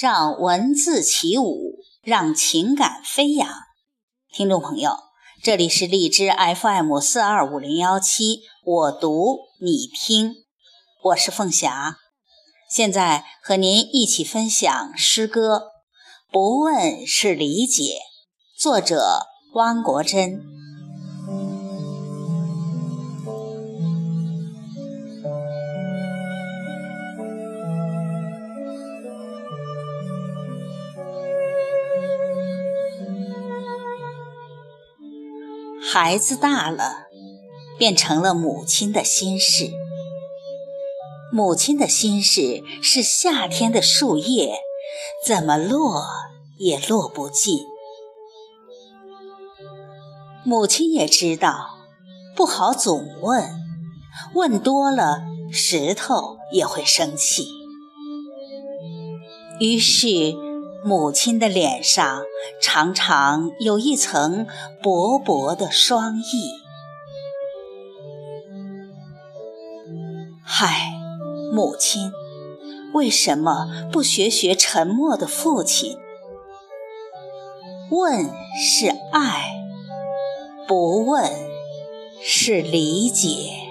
让文字起舞，让情感飞扬。听众朋友，这里是荔枝 FM 四二五零幺七，我读你听，我是凤霞，现在和您一起分享诗歌《不问是理解》，作者汪国真。孩子大了，变成了母亲的心事。母亲的心事是夏天的树叶，怎么落也落不尽。母亲也知道，不好总问，问多了石头也会生气。于是。母亲的脸上常常有一层薄薄的霜意。嗨，母亲，为什么不学学沉默的父亲？问是爱，不问是理解。